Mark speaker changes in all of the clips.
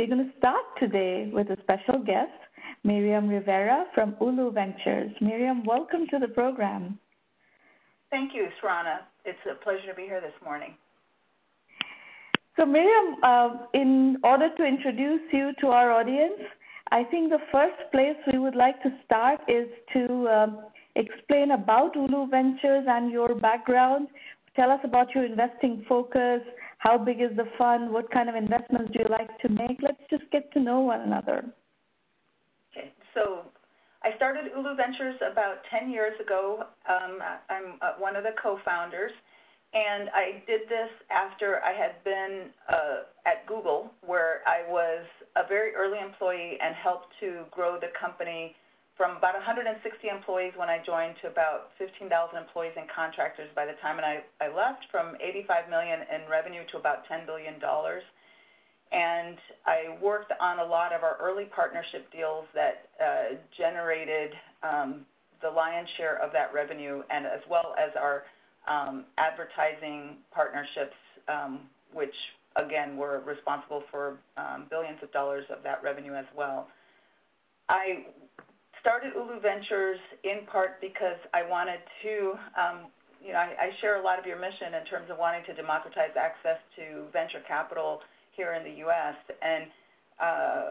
Speaker 1: we're going to start today with a special guest, Miriam Rivera from Ulu Ventures. Miriam, welcome to the program.
Speaker 2: Thank you, Sramana. It's a pleasure to be here this morning.
Speaker 1: So, Miriam, uh, in order to introduce you to our audience, I think the first place we would like to start is to uh, explain about Ulu Ventures and your background. Tell us about your investing focus. How big is the fund? What kind of investments do you like to make? Let's just get to know one another.
Speaker 2: Okay, so I started Ulu Ventures about 10 years ago. Um, I'm uh, one of the co-founders, and I did this after I had been uh, at Google, where I was a very early employee and helped to grow the company from about 160 employees when I joined to about 15,000 employees and contractors by the time I, I left, from 85 million in revenue to about 10 billion dollars and I worked on a lot of our early partnership deals that uh, generated um, the lion's share of that revenue, and as well as our um, advertising partnerships, um, which again were responsible for um, billions of dollars of that revenue as well. I started Ulu Ventures in part because I wanted to, um, you know, I, I share a lot of your mission in terms of wanting to democratize access to venture capital here in the U.S. And uh,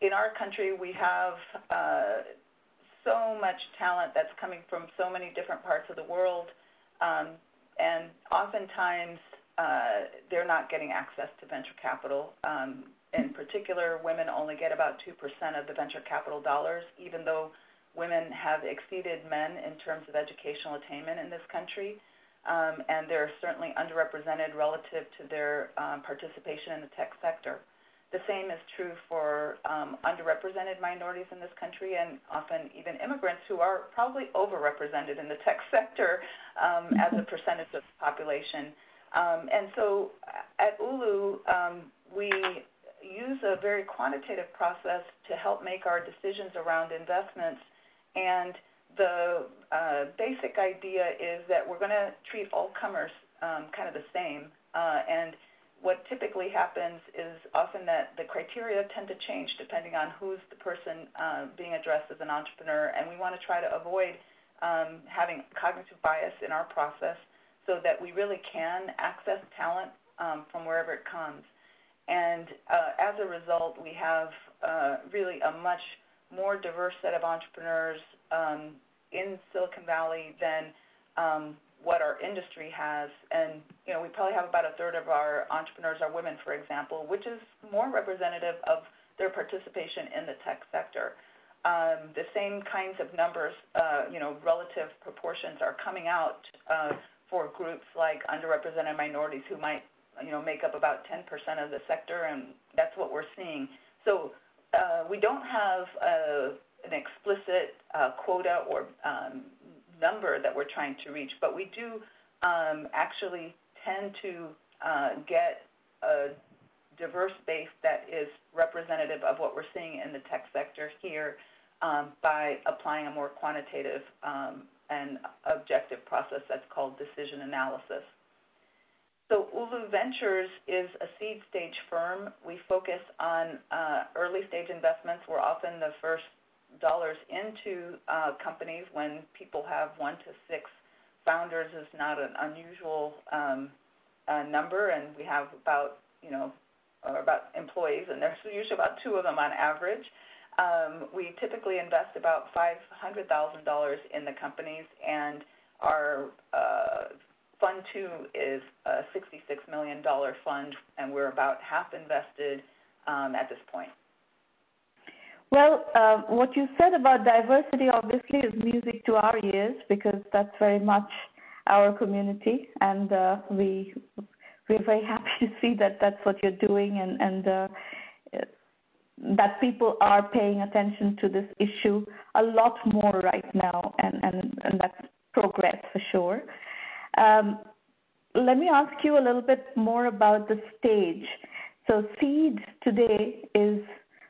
Speaker 2: in our country, we have uh, so much talent that's coming from so many different parts of the world, um, and oftentimes uh, they're not getting access to venture capital. Um, in particular, women only get about 2% of the venture capital dollars, even though women have exceeded men in terms of educational attainment in this country um, and they're certainly underrepresented relative to their um, participation in the tech sector. The same is true for um, underrepresented minorities in this country and often even immigrants who are probably overrepresented in the tech sector um, as a percentage of the population. Um, and so at Ulu, um, we use a very quantitative process to help make our decisions around investments and the uh, basic idea is that we're going to treat all comers um, kind of the same. Uh, and what typically happens is often that the criteria tend to change depending on who's the person uh, being addressed as an entrepreneur. And we want to try to avoid um, having cognitive bias in our process so that we really can access talent um, from wherever it comes. And uh, as a result, we have uh, really a much more diverse set of entrepreneurs um, in Silicon Valley than um, what our industry has. And you know, we probably have about a third of our entrepreneurs are women, for example, which is more representative of their participation in the tech sector. Um, the same kinds of numbers, uh, you know, relative proportions are coming out uh, for groups like underrepresented minorities who might, you know, make up about 10% of the sector, and that's what we're seeing. So uh, we don't have a an explicit uh, quota or um, number that we're trying to reach, but we do um, actually tend to uh, get a diverse base that is representative of what we're seeing in the tech sector here um, by applying a more quantitative um, and objective process that's called decision analysis. So Ulu Ventures is a seed stage firm. We focus on uh, early stage investments. We're often the first dollars into uh, companies when people have one to six founders is not an unusual um, uh, number, and we have about you know about employees, and there's usually about two of them on average. Um, we typically invest about five hundred thousand dollars in the companies, and our uh, fund two is a sixty-six million dollar fund, and we're about half invested um, at this point.
Speaker 1: Well, uh, what you said about diversity obviously is music to our ears because that's very much our community, and uh, we we're very happy to see that that's what you're doing, and and uh, that people are paying attention to this issue a lot more right now, and and and that's progress for sure. Um, let me ask you a little bit more about the stage. So, seed today is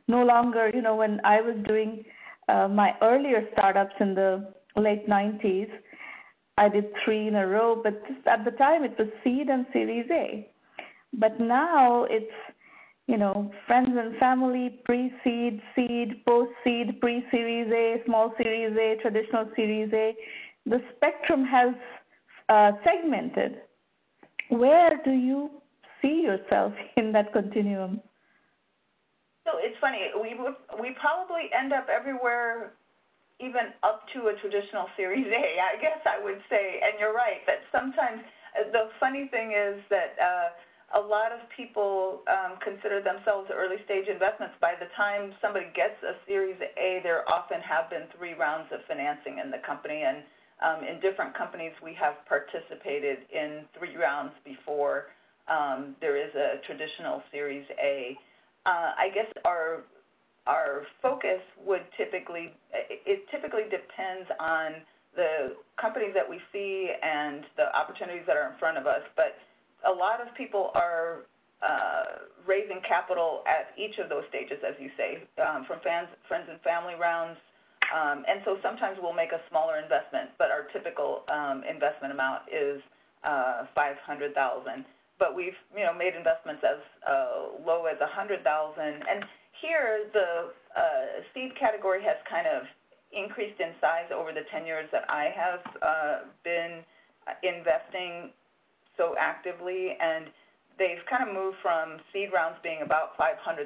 Speaker 1: no longer, you know, when I was doing uh, my earlier startups in the late 90s, I did three in a row, but at the time it was seed and Series A. But now it's, you know, friends and family, pre-seed, seed, post-seed, pre-series A, small series A, traditional series A. The spectrum has uh, segmented. Where do you see yourself in that continuum?
Speaker 2: So it's funny. We we probably end up everywhere, even up to a traditional Series A. I guess I would say. And you're right that sometimes uh, the funny thing is that. Uh, a lot of people um, consider themselves early stage investments. By the time somebody gets a Series A, there often have been three rounds of financing in the company, and um, in different companies, we have participated in three rounds before um, there is a traditional Series A. Uh, I guess our our focus would typically it typically depends on the companies that we see and the opportunities that are in front of us, but a lot of people are uh, raising capital at each of those stages, as you say, um, from fans, friends and family rounds. Um, and so sometimes we'll make a smaller investment, but our typical um, investment amount is uh, 500,000. But we've you know made investments as uh, low as 100,000. And here the uh, seed category has kind of increased in size over the 10 years that I have uh, been investing so actively, and they've kind of moved from seed rounds being about $500,000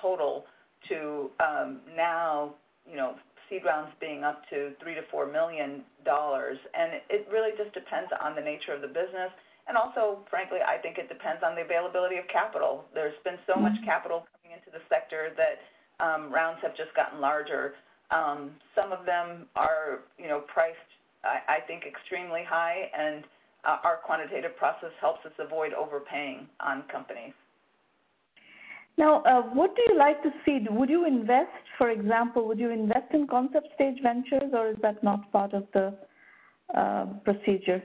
Speaker 2: total to um, now, you know, seed rounds being up to three to four million dollars, and it really just depends on the nature of the business, and also, frankly, I think it depends on the availability of capital. There's been so much capital coming into the sector that um, rounds have just gotten larger. Um, some of them are, you know, priced, I, I think, extremely high, and our quantitative process helps us avoid overpaying on companies.
Speaker 1: Now, uh, what do you like to see? Would you invest, for example, would you invest in concept stage ventures, or is that not part of the uh, procedure?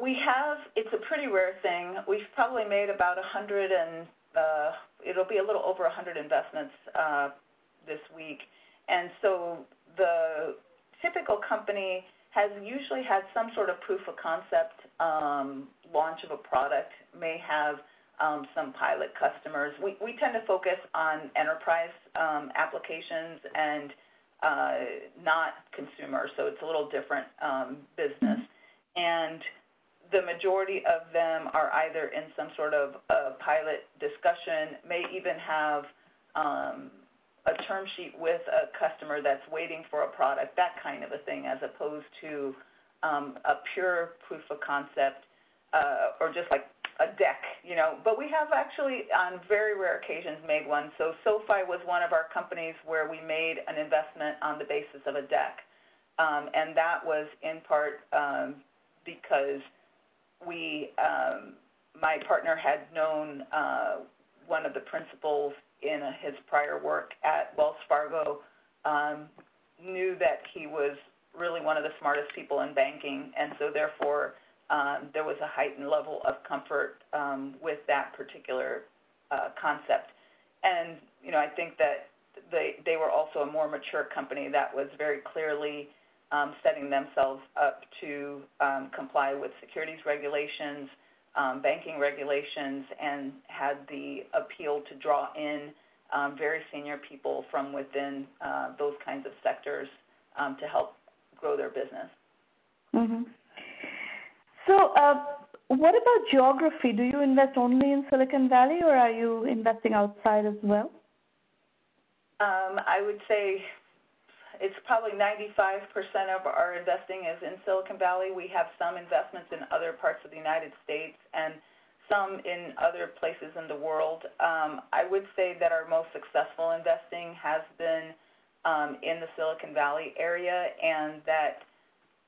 Speaker 2: We have. It's a pretty rare thing. We've probably made about a hundred and uh, it'll be a little over a hundred investments uh, this week, and so the typical company has usually had some sort of proof of concept um, launch of a product, may have um, some pilot customers. We, we tend to focus on enterprise um, applications and uh, not consumer, so it's a little different um, business. And the majority of them are either in some sort of pilot discussion, may even have um, a term sheet with a customer that's waiting for a product, that kind of a thing, as opposed to um, a pure proof of concept uh, or just like a deck, you know. But we have actually, on very rare occasions, made one. So SoFi was one of our companies where we made an investment on the basis of a deck, um, and that was in part um, because we, um, my partner had known uh, one of the principals in his prior work at Wells Fargo, um, knew that he was really one of the smartest people in banking, and so therefore um, there was a heightened level of comfort um, with that particular uh, concept. And you know, I think that they they were also a more mature company that was very clearly um, setting themselves up to um, comply with securities regulations um, banking regulations and had the appeal to draw in um, very senior people from within uh, those kinds of sectors um, to help grow their business.
Speaker 1: Mm-hmm. So, uh, what about geography? Do you invest only in Silicon Valley, or are you investing outside as well?
Speaker 2: Um, I would say it's probably 95% of our investing is in Silicon Valley. We have some investments in other parts of the United States and some in other places in the world. Um, I would say that our most successful investing has been um, in the Silicon Valley area, and that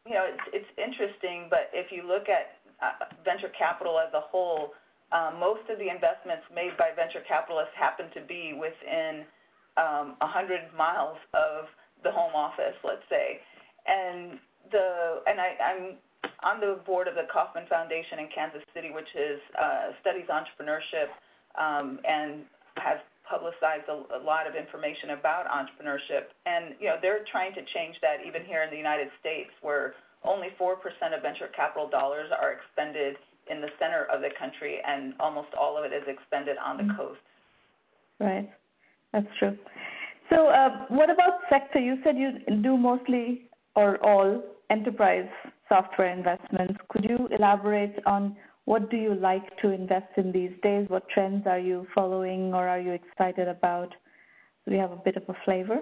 Speaker 2: you know it's, it's interesting. But if you look at uh, venture capital as a whole, um, most of the investments made by venture capitalists happen to be within um, 100 miles of the home office, let's say. And the and I, I'm on the board of the Kauffman Foundation in Kansas City, which is uh, studies entrepreneurship um, and has publicized a, a lot of information about entrepreneurship. And you know they're trying to change that even here in the United States, where only four percent of venture capital dollars are expended in the center of the country, and almost all of it is expended on the mm-hmm. coast.
Speaker 1: Right, that's true. So, uh, what about sector? You said you do mostly or all enterprise software investments. Could you elaborate on what do you like to invest in these days? What trends are you following or are you excited about? So we have a bit of a flavor.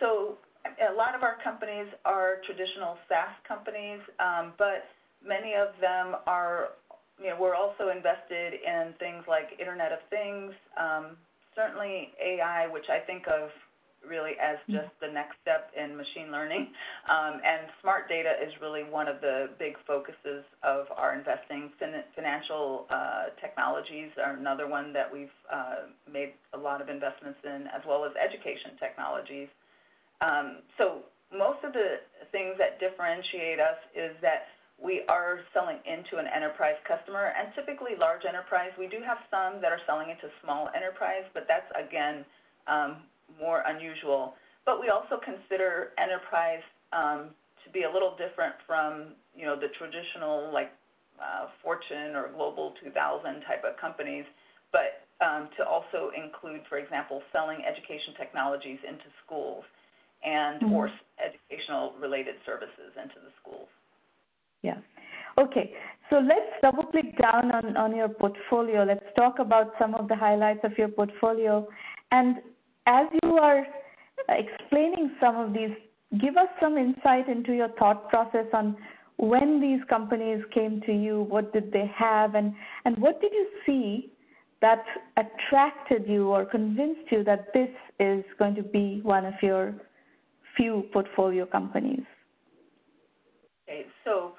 Speaker 2: So a lot of our companies are traditional SaaS companies, um, but many of them are, you know, we're also invested in things like Internet of Things, um, certainly AI, which I think of really as mm-hmm. just the next step in machine learning. Um, and smart data is really one of the big focuses of our investing. Fin- financial uh, technologies are another one that we've uh, made a lot of investments in, as well as education technologies. Um, so most of the things that differentiate us is that we are selling into an enterprise customer, and typically large enterprise. We do have some that are selling into small enterprise, but that's again um, more unusual. But we also consider enterprise um, to be a little different from you know the traditional like uh, Fortune or Global 2000 type of companies, but um, to also include, for example, selling education technologies into schools and mm-hmm. or educational related services into the schools.
Speaker 1: Yeah. Okay. So let's double click down on, on your portfolio. Let's talk about some of the highlights of your portfolio. And as you are uh, explaining some of these, give us some insight into your thought process on when these companies came to you, what did they have, and, and what did you see that attracted you or convinced you that this is going to be one of your few portfolio companies?
Speaker 2: Okay, so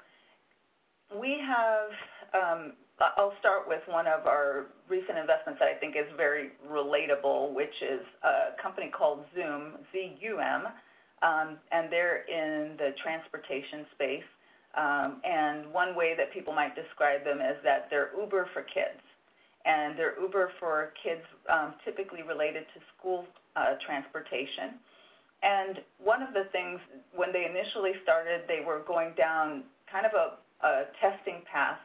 Speaker 2: we have um, I'll start with one of our recent investments that I think is very relatable, which is a company called Zum, Z-U-M, um, and they're in the transportation space. Um, and one way that people might describe them is that they're Uber for kids. And they're Uber for kids um, typically related to school uh, transportation. And one of the things, when they initially started, they were going down kind of a, testing path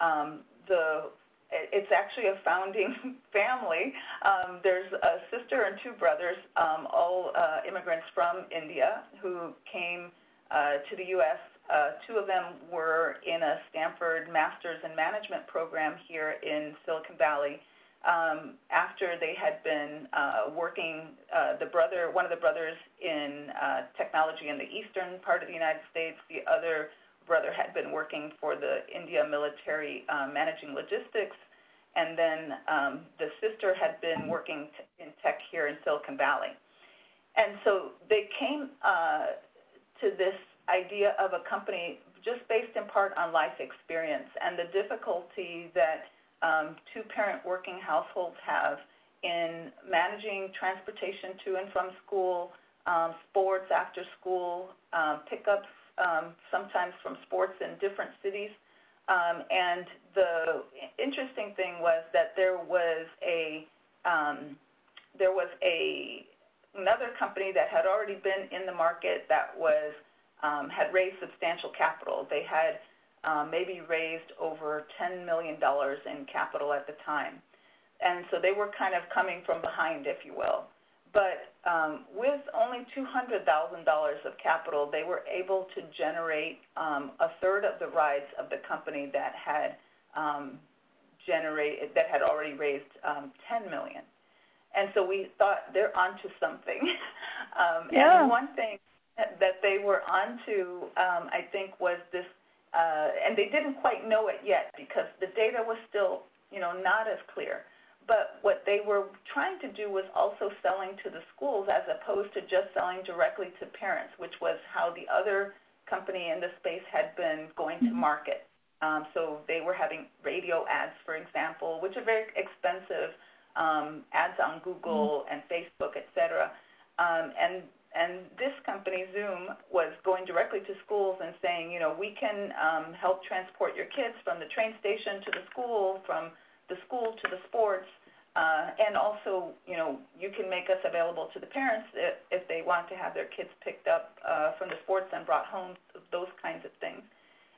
Speaker 2: um, the it's actually a founding family. Um, there's a sister and two brothers, um, all uh, immigrants from India who came uh, to the U.S. Uh, two of them were in a Stanford Master's in Management program here in Silicon Valley. Um, after they had been uh, working, uh, the brother, one of the brothers in uh, technology in the eastern part of the United States, the other brother had been working for the India military um, managing logistics, and then um, the sister had been working t- in tech here in Silicon Valley. And so they came uh, to this idea of a company just based in part on life experience and the difficulty that um, two parent working households have in managing transportation to and from school, um, sports after school, um, pickups um, sometimes from sports in different cities. Um, and the interesting thing was that there was a um, there was a another company that had already been in the market that was um, had raised substantial capital. They had um, maybe raised over $10 million in capital at the time. And so they were kind of coming from behind, if you will. But um, with only $200,000 of capital, they were able to generate um, a third of the rides of the company that had um, generated that had already raised um, 10 million. And so we thought they're onto something. um,
Speaker 1: yeah.
Speaker 2: And one thing that they were onto, um, I think, was this, uh, and they didn't quite know it yet because the data was still, you know, not as clear but what they were trying to do was also selling to the schools as opposed to just selling directly to parents, which was how the other company in the space had been going to mm-hmm. market. Um, so they were having radio ads, for example, which are very expensive, um, ads on Google mm-hmm. and Facebook, et cetera. Um, and and this company, Zum was going directly to schools and saying, you know, we can um, help transport your kids from the train station to the school, from the school to the sports, uh, and also, you know, you can make us available to the parents if, if they want to have their kids picked up uh, from the sports and brought home, those kinds of things.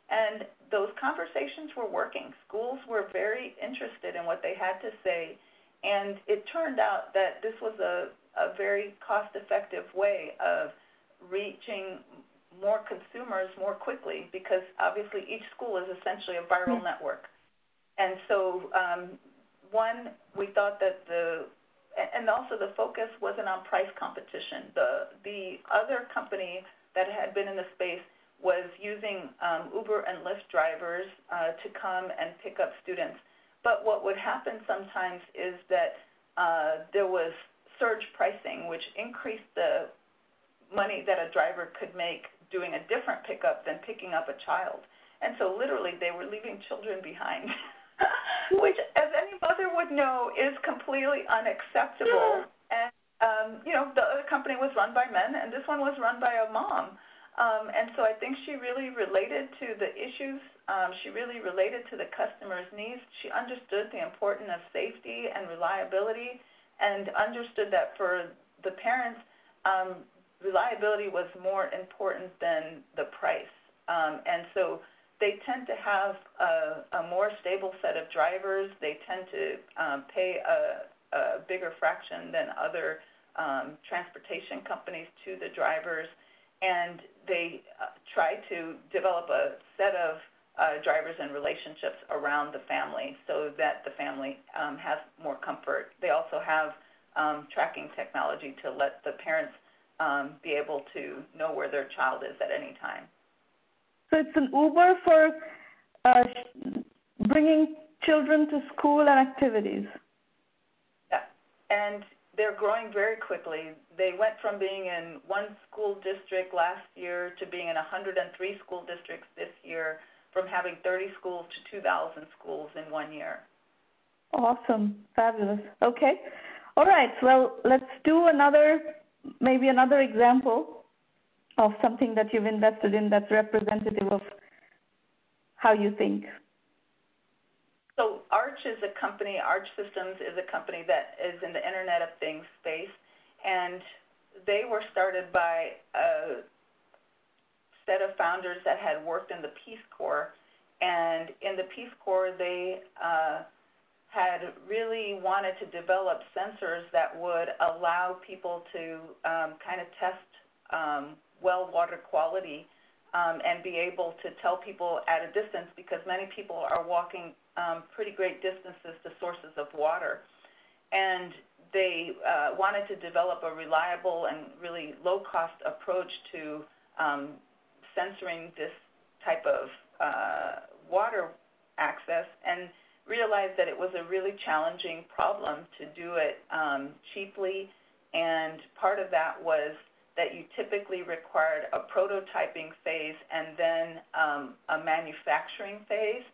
Speaker 2: And those conversations were working. Schools were very interested in what they had to say. And it turned out that this was a, a very cost effective way of reaching more consumers more quickly because obviously each school is essentially a viral mm-hmm. network. And so, um, one, we thought that the and also the focus wasn't on price competition. The the other company that had been in the space was using um, Uber and Lyft drivers uh, to come and pick up students. But what would happen sometimes is that uh, there was surge pricing, which increased the money that a driver could make doing a different pickup than picking up a child. And so literally they were leaving children behind, which, as any mother would know, is completely unacceptable. And um, you know, the other company was run by men, and this one was run by a mom. Um, and so I think she really related to the issues. Um, she really related to the customer's needs. She understood the importance of safety and reliability and understood that for the parents, um, reliability was more important than the price. Um, and so they tend to have a, a, more stable set of drivers. They tend to um, pay a, a, bigger fraction than other um, transportation companies to the drivers and they uh, try to develop a set of uh, drivers and relationships around the family so that the family um, has more comfort. They also have um, tracking technology to let the parents um, be able to know where their child is at any time.
Speaker 1: So it's an Uber for uh, bringing children to school and activities.
Speaker 2: Yeah, and they're growing very quickly. They went from being in one school district last year to being in 103 school districts this year, from having 30 schools to 2,000 schools in one year.
Speaker 1: Awesome. Fabulous. Okay. All right. Well, let's do another, maybe another example of something that you've invested in that's representative of how you think
Speaker 2: so Arch is a company, Arch Systems is a company that is in the Internet of Things space, and they were started by a set of founders that had worked in the Peace Corps. And in the Peace Corps, they uh, had really wanted to develop sensors that would allow people to um, kind of test um, well water quality um, and be able to tell people at a distance because many people are walking um, pretty great distances to sources of water. And they uh, wanted to develop a reliable and really low cost approach to um, censoring this type of uh, water access and realized that it was a really challenging problem to do it um, cheaply. And part of that was that you typically required a prototyping phase and then um, a manufacturing phase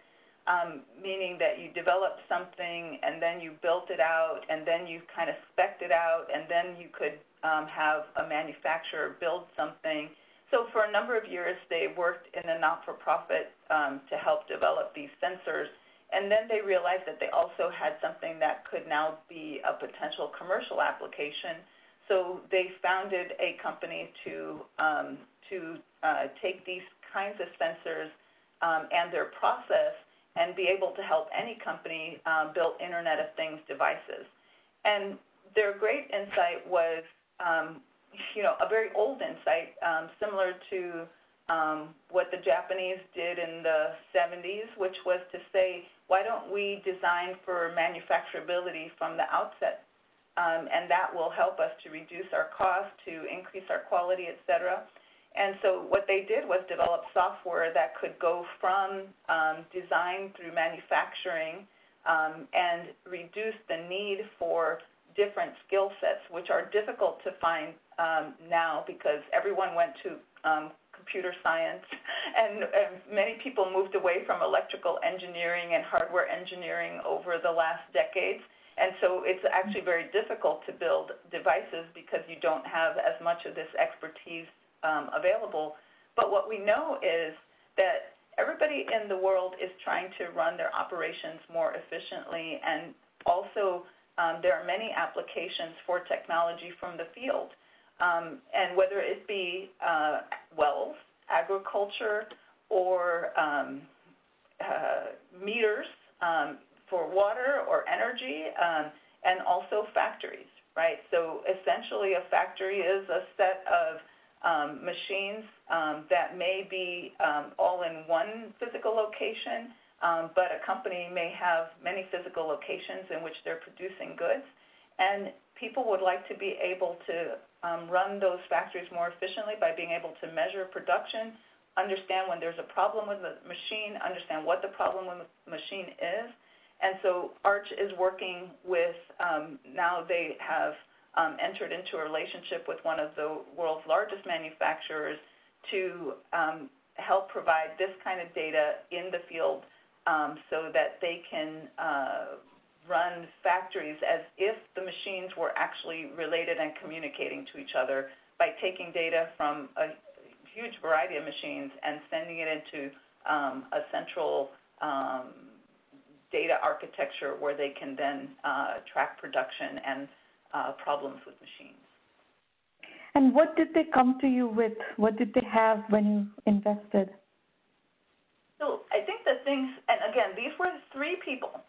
Speaker 2: um, meaning that you developed something and then you built it out and then you kind of specced it out and then you could um, have a manufacturer build something. So for a number of years, they worked in a not-for-profit um, to help develop these sensors. And then they realized that they also had something that could now be a potential commercial application. So they founded a company to um, to uh, take these kinds of sensors um, and their process and be able to help any company um, build Internet of Things devices. And their great insight was, um, you know, a very old insight, um, similar to um, what the Japanese did in the 70s, which was to say, why don't we design for manufacturability from the outset? Um, and that will help us to reduce our cost, to increase our quality, et cetera. And so what they did was develop software that could go from um, design through manufacturing um, and reduce the need for different skill sets, which are difficult to find now because everyone went to computer science and many people moved away from electrical engineering and hardware engineering over the last decades. And so it's actually very difficult to build devices because you don't have as much of this expertise um, available. But what we know is that everybody in the world is trying to run their operations more efficiently, and also um, there are many applications for technology from the field. Um, and whether it be uh, wells, agriculture, or um, uh, meters um, for water or energy, um, and also factories, right? So essentially, a factory is a set of um, machines um, that may be um, all in one physical location, um, but a company may have many physical locations in which they're producing goods. And people would like to be able to um, run those factories more efficiently by being able to measure production, understand when there's a problem with the machine, understand what the problem with the machine is. And so Arch is working with, um, now they have um, entered into a relationship with one of the world's largest manufacturers to um, help provide this kind of data in the field um, so that they can uh, run factories as if the machines were actually related and communicating to each other by taking data from a huge variety of machines and sending it into um, a central um, data architecture where they can then uh, track production and uh, problems with machines.
Speaker 1: And what did they come to you with? What did they have when you invested?
Speaker 2: So I think the things, and again, these were three people.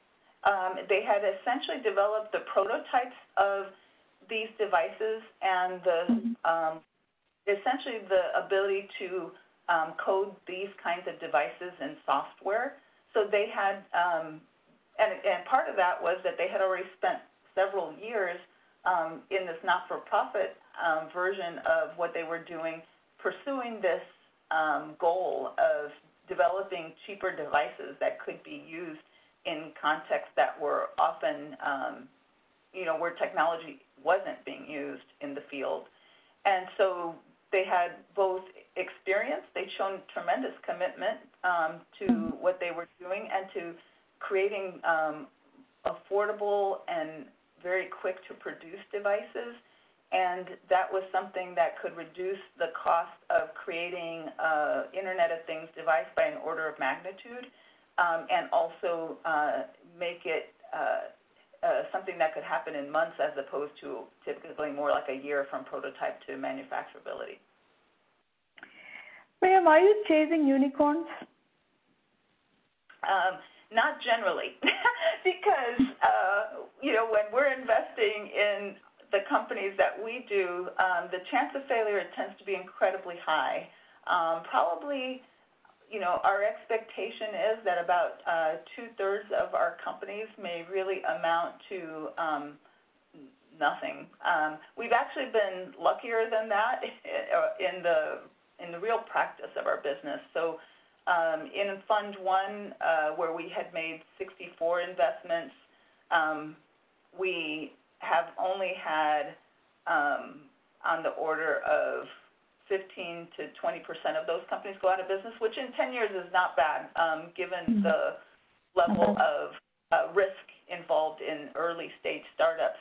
Speaker 2: Um, they had essentially developed the prototypes of these devices and the mm-hmm. um, essentially the ability to um, code these kinds of devices in software. So they had, um, and, and part of that was that they had already spent several years um, in this not-for-profit um, version of what they were doing, pursuing this um, goal of developing cheaper devices that could be used in contexts that were often, um, you know, where technology wasn't being used in the field. And so they had both experience, they'd shown tremendous commitment um, to what they were doing and to creating um, affordable and very quick to produce devices. And that was something that could reduce the cost of creating an Internet of Things device by an order of magnitude, um, and also uh, make it uh, uh, something that could happen in months as opposed to typically more like a year from prototype to manufacturability.
Speaker 1: Miriam, are you chasing unicorns?
Speaker 2: Um, not generally, because uh, you know when we're investing in the companies that we do, um, the chance of failure tends to be incredibly high. Um, probably, you know, our expectation is that about uh, two thirds of our companies may really amount to um, nothing. Um, we've actually been luckier than that in the in the real practice of our business. So in Fund One, uh, where we had made 64 investments, um, we have only had um, on the order of 15 to 20 percent of those companies go out of business, which in 10 years is not bad, um, given mm-hmm. the level of uh, risk involved in early stage startups.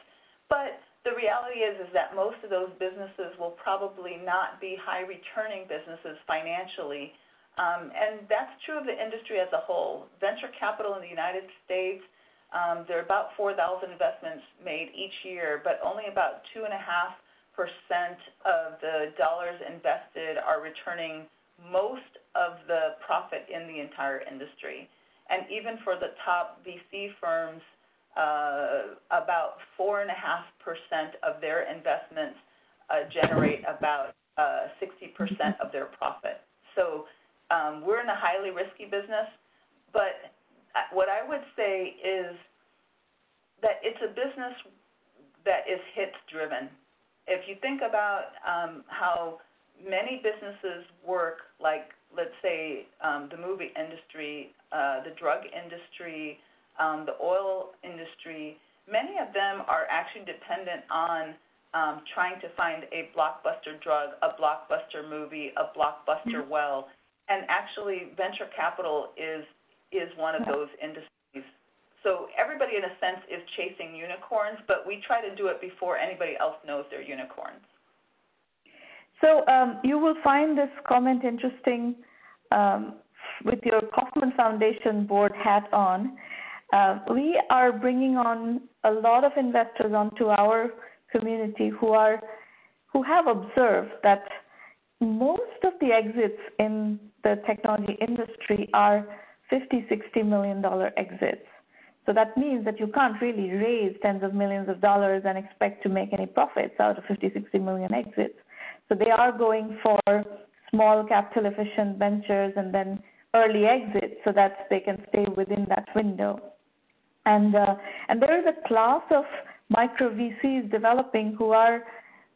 Speaker 2: But the reality is is that most of those businesses will probably not be high returning businesses financially um, and that's true of the industry as a whole. Venture capital in the United States, um, there are about 4,000 investments made each year, but only about 2.5% of the dollars invested are returning most of the profit in the entire industry. And even for the top VC firms, uh, about 4.5% of their investments uh, generate about uh, 60% of their profit. So um, we're in a highly risky business, but what I would say is that it's a business that is hits driven. If you think about um, how many businesses work, like let's say um, the movie industry, uh, the drug industry, um, the oil industry, many of them are actually dependent on um, trying to find a blockbuster drug, a blockbuster movie, a blockbuster mm-hmm. well actually venture capital is is one of those industries. So everybody in a sense is chasing unicorns, but we try to do it before anybody else knows they're unicorns.
Speaker 1: So um, you will find this comment interesting um, with your Kauffman Foundation board hat on. Uh, we are bringing on a lot of investors onto our community who are who have observed that most of the exits in the technology industry are 50, 60 million dollar exits. So that means that you can't really raise tens of millions of dollars and expect to make any profits out of 50, 60 million exits. So they are going for small capital efficient ventures and then early exits so that they can stay within that window. And uh, and there is a class of micro VCs developing who are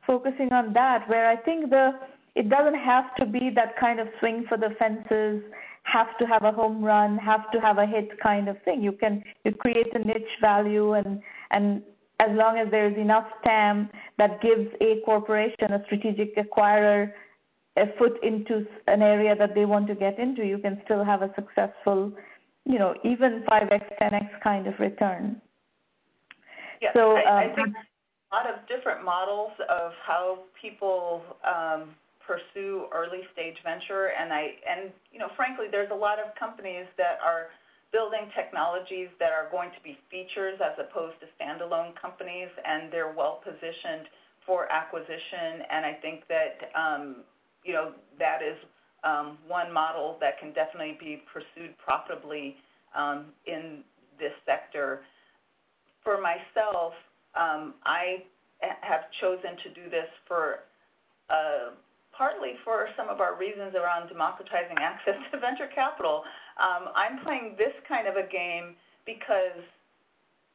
Speaker 1: focusing on that where I think the it doesn't have to be that kind of swing for the fences, have to have a home run, have to have a hit kind of thing. You can you create a niche value and and as long as there's enough TAM that gives a corporation, a strategic acquirer, a foot into an area that they want to get into, you can still have a successful, you know, even 5x, 10x kind of return.
Speaker 2: Yeah, so I, um, I think a lot of different models of how people um, pursue early stage venture and I and you know frankly there's a lot of companies that are building technologies that are going to be features as opposed to standalone companies and they're well positioned for acquisition and I think that um, you know that is um, one model that can definitely be pursued profitably um, in this sector. For myself, um, I have chosen to do this for uh, partly for some of our reasons around democratizing access to venture capital. Um, I'm playing this kind of a game because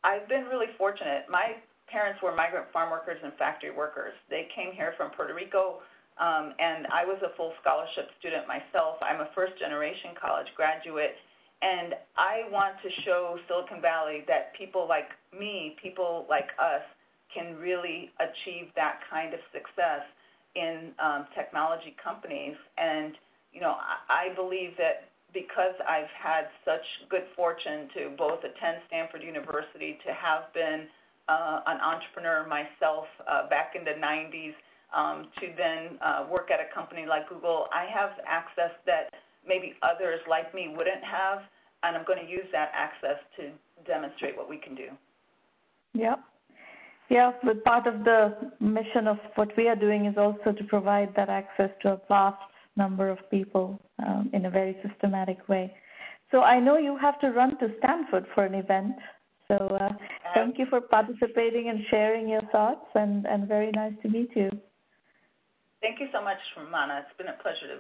Speaker 2: I've been really fortunate. My parents were migrant farm workers and factory workers. They came here from Puerto Rico, um, and I was a full scholarship student myself. I'm a first generation college graduate, and I want to show Silicon Valley that people like me, people like us, can really achieve that kind of success in um, technology companies. And, you know, I, I believe that because I've had such good fortune to both attend Stanford University, to have been uh, an entrepreneur myself uh, back in the 90s, um, to then uh, work at a company like Google, I have access that maybe others like me wouldn't have, and I'm going to use that access to demonstrate what we can do.
Speaker 1: Yep. Yeah, but part of the mission of what we are doing is also to provide that access to a vast number of people um, in a very systematic way. So I know you have to run to Stanford for an event. So uh, thank you for participating and sharing your thoughts, and, and very nice to meet you.
Speaker 2: Thank you so much, Sramana. It's been a pleasure to